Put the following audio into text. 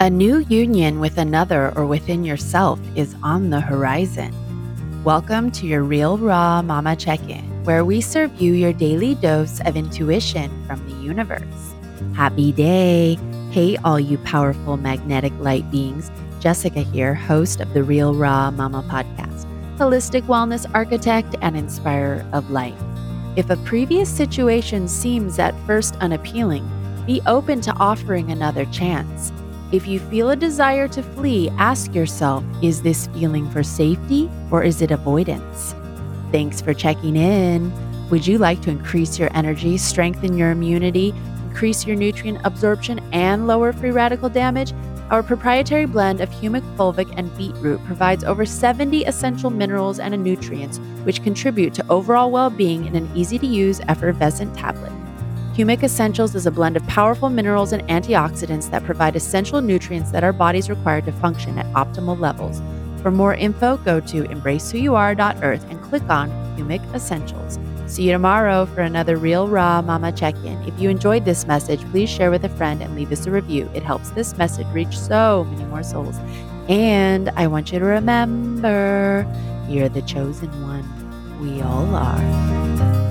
A new union with another or within yourself is on the horizon. Welcome to your Real Raw Momma Check In, where we serve you your daily dose of intuition from the universe. Happy day! Hey, all you powerful magnetic light beings. Jessica here, host of the Real Raw Momma podcast, holistic wellness architect and inspirer of life. If a previous situation seems at first unappealing, be open to offering another chance. If you feel a desire to flee, ask yourself is this feeling for safety or is it avoidance? Thanks for checking in. Would you like to increase your energy, strengthen your immunity, increase your nutrient absorption, and lower free radical damage? Our proprietary blend of humic, fulvic, and beetroot provides over 70 essential minerals and nutrients which contribute to overall well being in an easy to use effervescent tablet. Humic Essentials is a blend of powerful minerals and antioxidants that provide essential nutrients that our bodies require to function at optimal levels. For more info, go to embracewhoyouare.earth and click on Humic Essentials. See you tomorrow for another Real Raw Momma check in. If you enjoyed this message, please share with a friend and leave us a review. It helps this message reach so many more souls. And I want you to remember you're the chosen one. We all are.